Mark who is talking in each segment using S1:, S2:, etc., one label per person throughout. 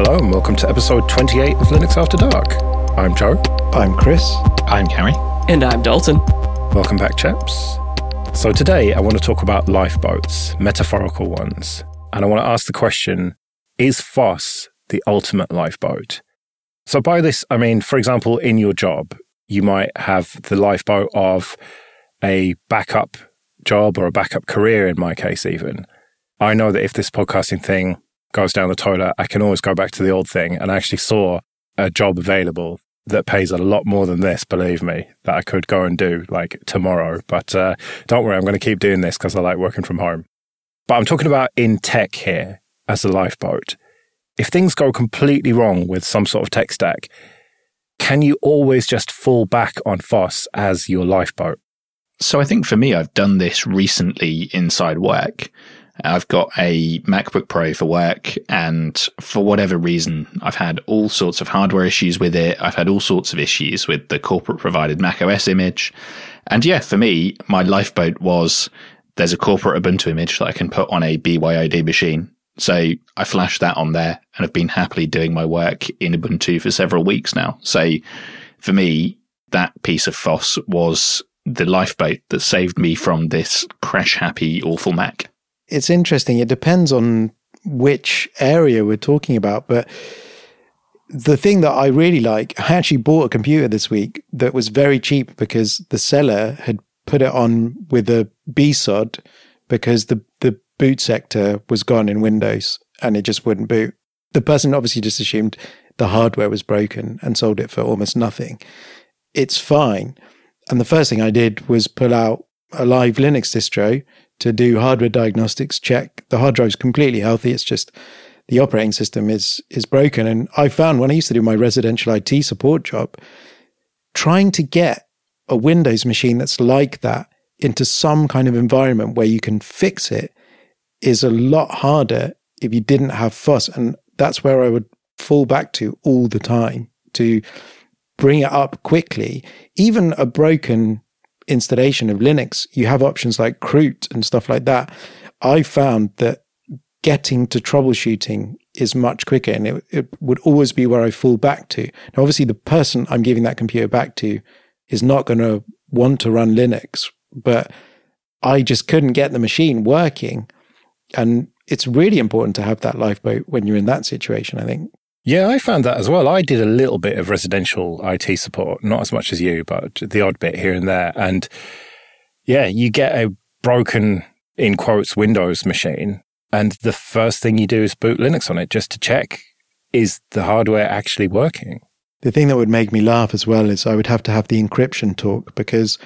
S1: Hello and welcome to episode 28 of Linux After Dark. I'm Joe.
S2: I'm Chris.
S3: I'm Gary.
S4: And I'm Dalton.
S1: Welcome back, chaps. So today I want to talk about lifeboats, metaphorical ones. And I want to ask the question Is FOSS the ultimate lifeboat? So by this, I mean, for example, in your job, you might have the lifeboat of a backup job or a backup career, in my case, even. I know that if this podcasting thing goes down the toilet, I can always go back to the old thing. And I actually saw a job available that pays a lot more than this, believe me, that I could go and do like tomorrow. But uh, don't worry, I'm going to keep doing this because I like working from home. But I'm talking about in tech here as a lifeboat. If things go completely wrong with some sort of tech stack, can you always just fall back on FOSS as your lifeboat?
S3: So I think for me, I've done this recently inside work. I've got a MacBook Pro for work, and for whatever reason, I've had all sorts of hardware issues with it. I've had all sorts of issues with the corporate provided Mac OS image. And yeah, for me, my lifeboat was there's a corporate Ubuntu image that I can put on a BYOD machine. So I flashed that on there and have been happily doing my work in Ubuntu for several weeks now. So for me, that piece of FOSS was the lifeboat that saved me from this crash happy, awful Mac
S2: it's interesting. It depends on which area we're talking about, but the thing that I really like, I actually bought a computer this week that was very cheap because the seller had put it on with a BSOD because the the boot sector was gone in Windows and it just wouldn't boot. The person obviously just assumed the hardware was broken and sold it for almost nothing. It's fine. And the first thing I did was pull out a live Linux distro to do hardware diagnostics, check the hard drive's completely healthy. It's just the operating system is is broken. And I found when I used to do my residential IT support job, trying to get a Windows machine that's like that into some kind of environment where you can fix it is a lot harder if you didn't have FOSS. And that's where I would fall back to all the time to bring it up quickly. Even a broken installation of Linux, you have options like Chroot and stuff like that. I found that getting to troubleshooting is much quicker and it, it would always be where I fall back to. Now, obviously, the person I'm giving that computer back to is not going to want to run Linux, but I just couldn't get the machine working. And it's really important to have that lifeboat when you're in that situation, I think.
S1: Yeah, I found that as well. I did a little bit of residential IT support, not as much as you, but the odd bit here and there. And yeah, you get a broken, in quotes, Windows machine. And the first thing you do is boot Linux on it just to check is the hardware actually working?
S2: The thing that would make me laugh as well is I would have to have the encryption talk because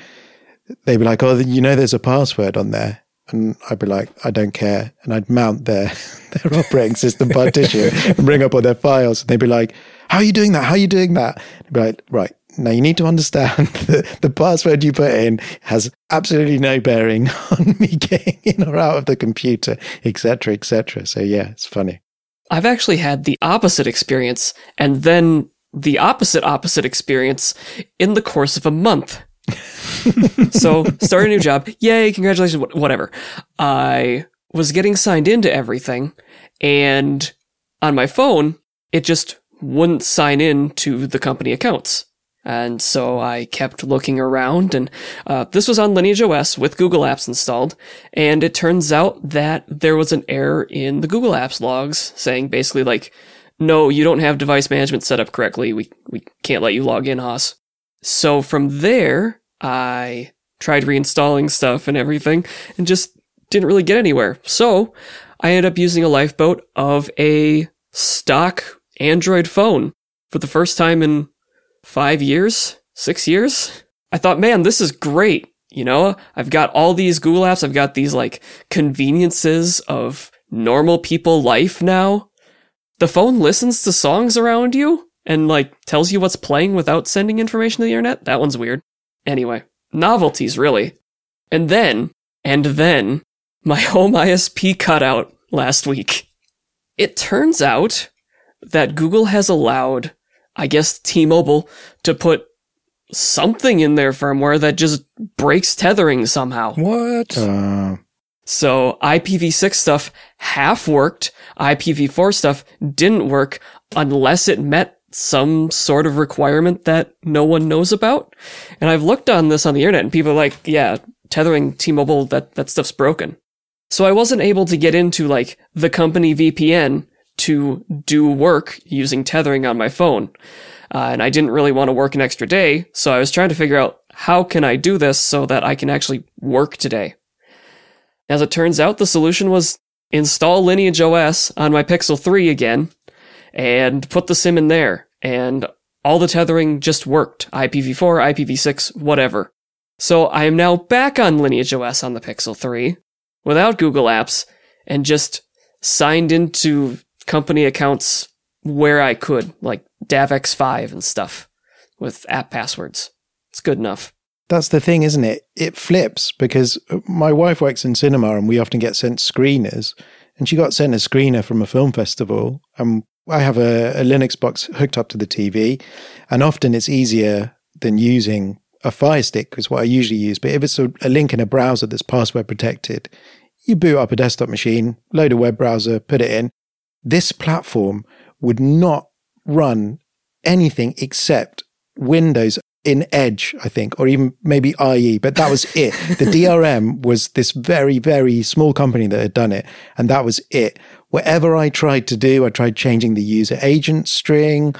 S2: they'd be like, oh, you know, there's a password on there and I'd be like, I don't care, and I'd mount their their operating system partition and bring up all their files, and they'd be like, "How are you doing that? How are you doing that?" I'd be like, "Right now, you need to understand that the password you put in has absolutely no bearing on me getting in or out of the computer, etc., etc." So yeah, it's funny.
S4: I've actually had the opposite experience, and then the opposite opposite experience in the course of a month so start a new job. Yay, congratulations, whatever. I was getting signed into everything and on my phone, it just wouldn't sign in to the company accounts. And so I kept looking around and uh, this was on Lineage OS with Google Apps installed. And it turns out that there was an error in the Google Apps logs saying basically like, no, you don't have device management set up correctly. We, we can't let you log in, Haas. So from there, I tried reinstalling stuff and everything and just didn't really get anywhere. So I ended up using a lifeboat of a stock Android phone for the first time in five years, six years. I thought, man, this is great. You know, I've got all these Google apps. I've got these like conveniences of normal people life now. The phone listens to songs around you and like tells you what's playing without sending information to the internet. That one's weird. Anyway, novelties really. And then, and then, my home ISP cut out last week. It turns out that Google has allowed, I guess, T-Mobile to put something in their firmware that just breaks tethering somehow.
S1: What? Uh,
S4: So IPv6 stuff half worked, IPv4 stuff didn't work unless it met some sort of requirement that no one knows about. And I've looked on this on the internet and people are like, yeah, tethering T-Mobile, that, that stuff's broken. So I wasn't able to get into like the company VPN to do work using tethering on my phone. Uh, and I didn't really want to work an extra day. So I was trying to figure out how can I do this so that I can actually work today. As it turns out, the solution was install Lineage OS on my Pixel 3 again and put the SIM in there. And all the tethering just worked. IPv4, IPv6, whatever. So I am now back on Lineage OS on the Pixel 3 without Google Apps and just signed into company accounts where I could, like DAVx5 and stuff with app passwords. It's good enough.
S2: That's the thing, isn't it? It flips because my wife works in cinema and we often get sent screeners. And she got sent a screener from a film festival. And I have a, a Linux box hooked up to the TV. And often it's easier than using a Fire Stick, is what I usually use. But if it's a, a link in a browser that's password protected, you boot up a desktop machine, load a web browser, put it in. This platform would not run anything except Windows in Edge, I think, or even maybe IE, but that was it. the DRM was this very, very small company that had done it, and that was it. Whatever I tried to do, I tried changing the user agent string,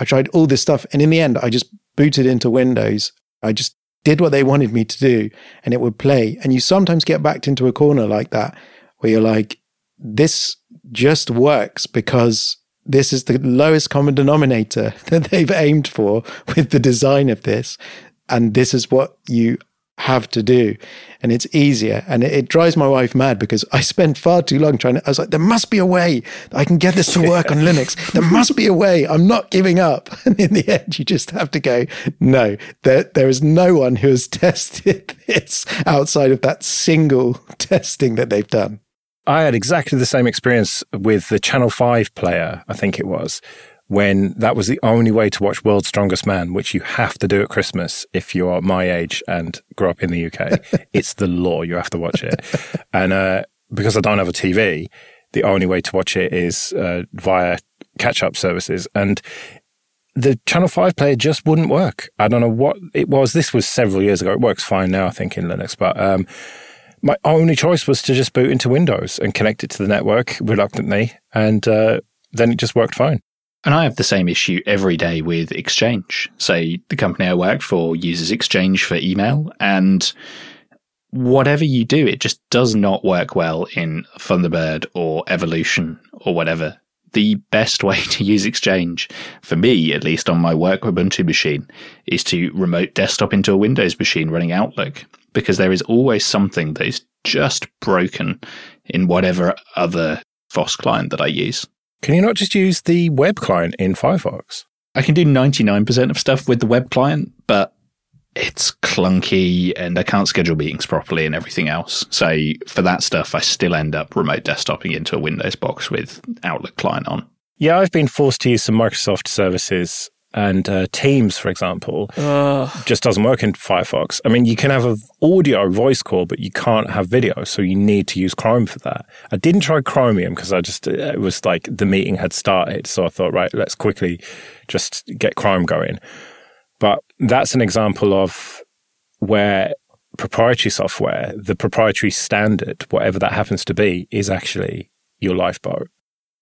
S2: I tried all this stuff, and in the end, I just booted into Windows. I just did what they wanted me to do, and it would play. And you sometimes get backed into a corner like that, where you're like, this just works because this is the lowest common denominator that they've aimed for with the design of this. And this is what you have to do. And it's easier. And it, it, drives my wife mad because I spent far too long trying to, I was like, there must be a way I can get this to work on Linux. There must be a way. I'm not giving up. And in the end, you just have to go, no, there, there is no one who has tested this outside of that single testing that they've done.
S1: I had exactly the same experience with the Channel 5 player, I think it was, when that was the only way to watch World's Strongest Man, which you have to do at Christmas if you are my age and grew up in the UK. it's the law. You have to watch it. And uh, because I don't have a TV, the only way to watch it is uh, via catch up services. And the Channel 5 player just wouldn't work. I don't know what it was. This was several years ago. It works fine now, I think, in Linux. But um, my only choice was to just boot into Windows and connect it to the network reluctantly, and uh, then it just worked fine.
S3: And I have the same issue every day with Exchange. So the company I work for uses Exchange for email, and whatever you do, it just does not work well in Thunderbird or Evolution or whatever. The best way to use Exchange, for me at least on my work Ubuntu machine, is to remote desktop into a Windows machine running Outlook because there is always something that is just broken in whatever other FOSS client that I use.
S1: Can you not just use the web client in Firefox?
S3: I can do 99% of stuff with the web client, but it's clunky and I can't schedule meetings properly and everything else. So for that stuff, I still end up remote desktoping into a Windows box with Outlook client on.
S1: Yeah, I've been forced to use some Microsoft services and uh, Teams, for example, Ugh. just doesn't work in Firefox. I mean, you can have an audio voice call, but you can't have video, so you need to use Chrome for that. I didn't try Chromium because I just it was like the meeting had started, so I thought, right, let's quickly just get Chrome going. But that's an example of where proprietary software, the proprietary standard, whatever that happens to be, is actually your lifeboat.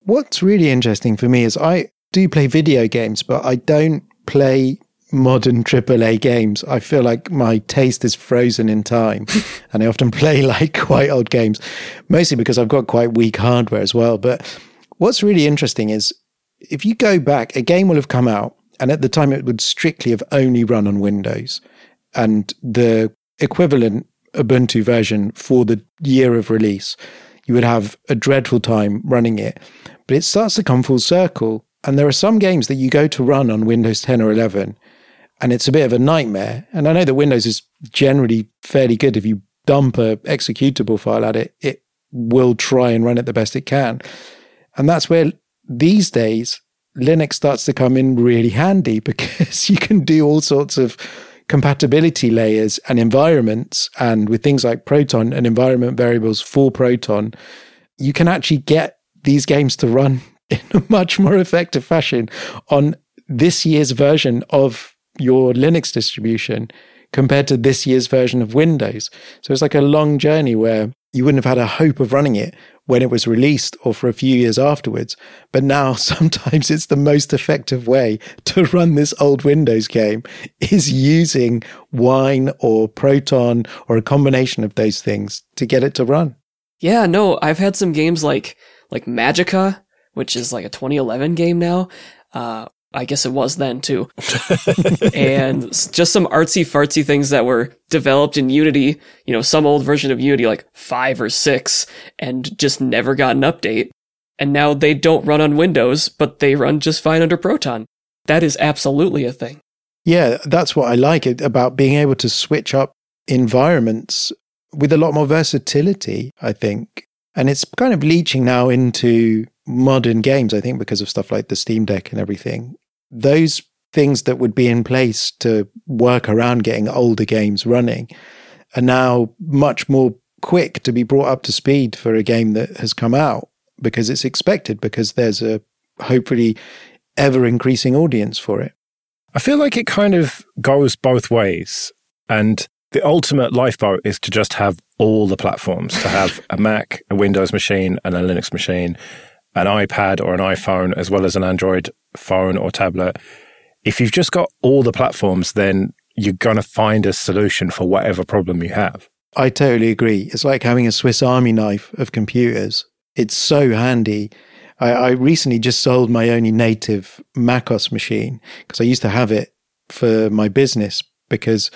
S2: What's really interesting for me is I do play video games, but I don't play modern AAA games. I feel like my taste is frozen in time and I often play like quite old games, mostly because I've got quite weak hardware as well. But what's really interesting is if you go back, a game will have come out and at the time it would strictly have only run on Windows and the equivalent Ubuntu version for the year of release, you would have a dreadful time running it. But it starts to come full circle and there are some games that you go to run on Windows 10 or 11, and it's a bit of a nightmare. And I know that Windows is generally fairly good. If you dump a executable file at it, it will try and run it the best it can. And that's where these days Linux starts to come in really handy because you can do all sorts of compatibility layers and environments, and with things like Proton and environment variables for Proton, you can actually get these games to run in a much more effective fashion on this year's version of your Linux distribution compared to this year's version of Windows. So it's like a long journey where you wouldn't have had a hope of running it when it was released or for a few years afterwards. But now sometimes it's the most effective way to run this old Windows game is using Wine or Proton or a combination of those things to get it to run.
S4: Yeah, no, I've had some games like like Magicka, which is like a 2011 game now, uh, I guess it was then too. and just some artsy fartsy things that were developed in Unity, you know, some old version of Unity, like five or six, and just never got an update. And now they don't run on Windows, but they run just fine under Proton. That is absolutely a thing.
S2: Yeah, that's what I like about being able to switch up environments with a lot more versatility, I think. And it's kind of leaching now into modern games, I think, because of stuff like the Steam Deck and everything those things that would be in place to work around getting older games running are now much more quick to be brought up to speed for a game that has come out because it's expected because there's a hopefully ever increasing audience for it.
S1: I feel like it kind of goes both ways. And the ultimate lifeboat is to just have all the platforms, to have a Mac, a Windows machine, and a Linux machine, an iPad or an iPhone, as well as an Android phone or tablet. If you've just got all the platforms, then you're going to find a solution for whatever problem you have.
S2: I totally agree. It's like having a Swiss Army knife of computers. It's so handy. I, I recently just sold my only native MacOS machine because I used to have it for my business because,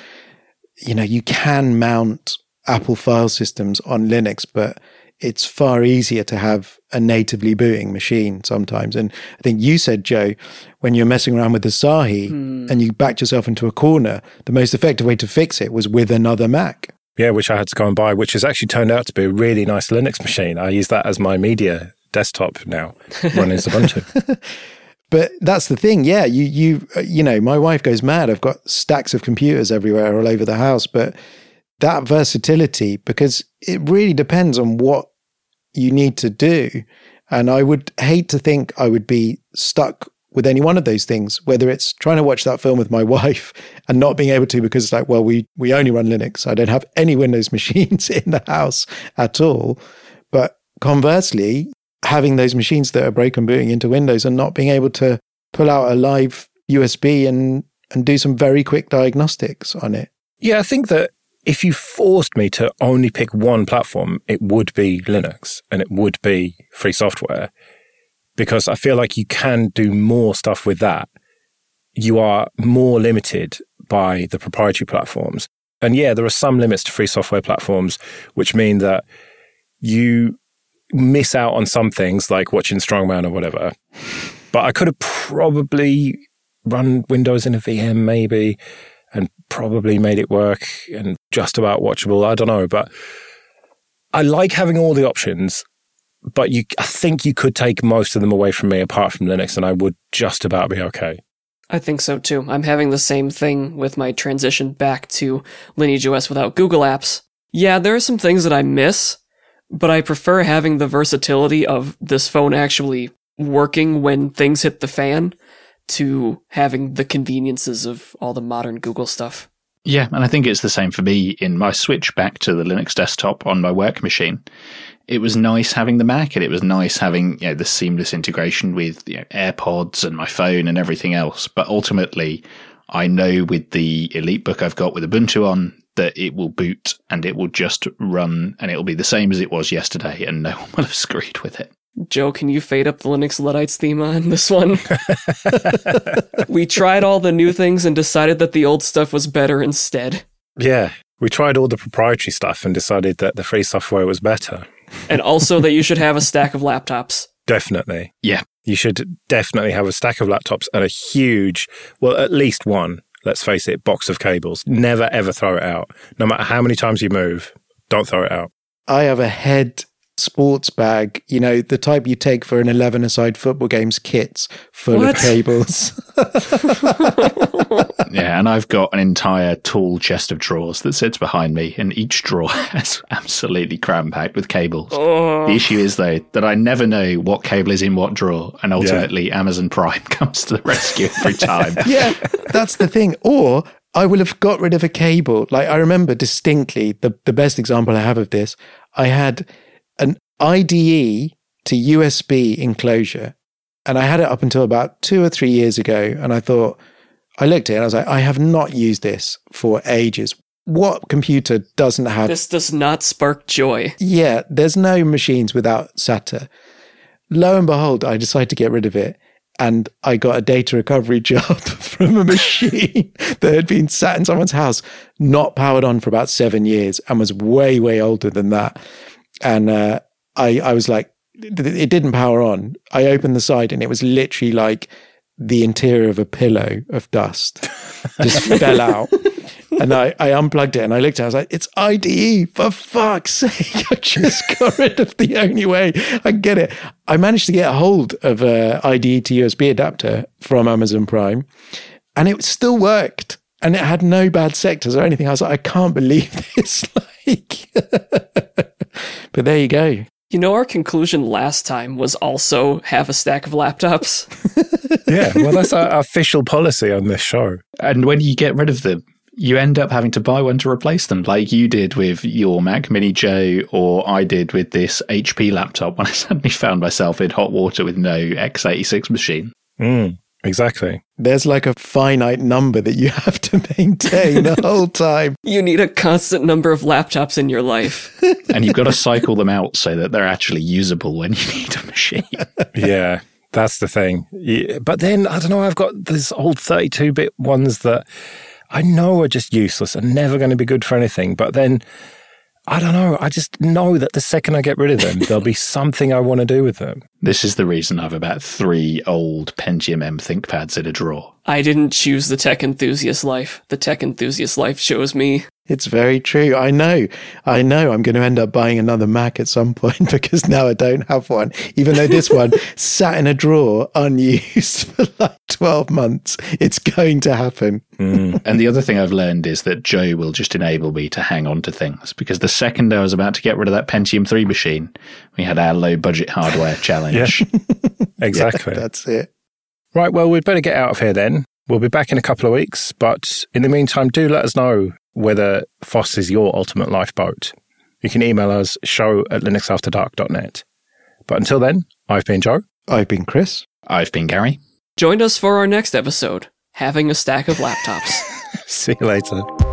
S2: you know, you can mount Apple file systems on Linux, but it's far easier to have a natively booting machine sometimes. And I think you said, Joe, when you're messing around with the Asahi mm. and you backed yourself into a corner, the most effective way to fix it was with another Mac.
S1: Yeah, which I had to go and buy, which has actually turned out to be a really nice Linux machine. I use that as my media desktop now, running Ubuntu.
S2: But that's the thing, yeah. You you you know, my wife goes mad. I've got stacks of computers everywhere, all over the house. But that versatility because it really depends on what you need to do. And I would hate to think I would be stuck with any one of those things, whether it's trying to watch that film with my wife and not being able to because it's like, well, we, we only run Linux. I don't have any Windows machines in the house at all. But conversely, having those machines that are broken booting into Windows and not being able to pull out a live USB and, and do some very quick diagnostics on it.
S1: Yeah, I think that if you forced me to only pick one platform, it would be Linux and it would be free software because I feel like you can do more stuff with that. You are more limited by the proprietary platforms. And yeah, there are some limits to free software platforms, which mean that you miss out on some things like watching Strongman or whatever. But I could have probably run Windows in a VM maybe probably made it work and just about watchable. I don't know, but I like having all the options. But you, I think you could take most of them away from me, apart from Linux, and I would just about be okay.
S4: I think so too. I'm having the same thing with my transition back to Lineage OS without Google Apps. Yeah, there are some things that I miss, but I prefer having the versatility of this phone actually working when things hit the fan to having the conveniences of all the modern Google stuff.
S3: Yeah, and I think it's the same for me in my switch back to the Linux desktop on my work machine. It was nice having the Mac, and it was nice having you know the seamless integration with you know, AirPods and my phone and everything else. But ultimately, I know with the EliteBook I've got with Ubuntu on that it will boot and it will just run and it will be the same as it was yesterday, and no one will have screwed with it.
S4: Joe, can you fade up the Linux Luddites theme on this one? we tried all the new things and decided that the old stuff was better instead.
S1: Yeah, we tried all the proprietary stuff and decided that the free software was better.
S4: and also that you should have a stack of laptops.
S1: Definitely.
S3: Yeah.
S1: You should definitely have a stack of laptops and a huge, well, at least one, let's face it, box of cables. Never ever throw it out. No matter how many times you move, don't throw it out.
S2: I have a head sports bag, you know, the type you take for an 11 aside football games kits full
S4: What?
S2: of cables.
S3: Yeah, and I've got an entire tall chest of drawers that sits behind me, and each drawer is absolutely cram packed with cables. Oh. The issue is, though, that I never know what cable is in what drawer, and ultimately Amazon Prime comes to the rescue every time.
S2: yeah, that's the thing. Or I will have got rid of a cable. Like I remember distinctly the, the best example I have of this. I had an IDE to USB enclosure and I had it up until about two or three years ago. And I thought, I looked at it and I was like, I have not used this for ages. What computer doesn't have
S4: This does not spark joy.
S2: yeah, there's no machines without SATA. Lo and behold, I decided to get rid of it. And I got a data recovery job from a machine that had been sat in someone's house, not powered on for about seven years, and was way, way older than that. And uh, I, I was like, it didn't power on. I opened the side, and it was literally like the interior of a pillow of dust just fell out. And I, I unplugged it and I looked at it. I was like, it's IDE, for fuck's sake. I just got rid of the only way I can get it. I managed to get a hold of a IDE to USB adapter from Amazon Prime and it still worked. And it had no bad sectors or anything. I was like, I can't believe this. Like, but there you go.
S4: You know, our conclusion last time was also have a stack of laptops.
S1: Yeah, well, that's our official policy on this show.
S3: And when you get rid of them, you end up having to buy one to replace them, like you did with your Mac Mini Joe, or I did with this HP laptop when I suddenly found myself in hot water with no x86 machine.
S1: Mm, exactly.
S2: There's like a finite number that you have to maintain the whole time.
S4: You need a constant number of laptops in your life.
S3: And you've got to cycle them out so that they're actually usable when you need a machine.
S1: Yeah, that's the thing. Yeah, but then, I don't know, I've got these old 32 bit ones that I know are just useless and never going to be good for anything. But then, I don't know, I just know that the second I get rid of them, there'll be something I want to do with them.
S3: This is the reason I've about three old Pentium M ThinkPads in a drawer.
S4: I didn't choose the tech enthusiast life. The tech enthusiast life chose me.
S2: It's very true. I know. I know I'm going to end up buying another Mac at some point because now I don't have one, even though this one sat in a drawer unused for like 12 months. It's going to happen. Hmm.
S3: And the other thing I've learned is that Joe will just enable me to hang on to things because the second I was about to get rid of that Pentium 3 machine, we had our low budget hardware challenge.
S1: Exactly.
S2: That's it.
S1: Right, well, we'd better get out of here then. We'll be back in a couple of weeks, but in the meantime, do let us know whether FOSS is your ultimate lifeboat. You can email us show at linuxafterdark.net. But until then, I've been Joe.
S2: I've been Chris.
S3: I've been Gary.
S4: Join us for our next episode, having a stack of laptops.
S1: See you later.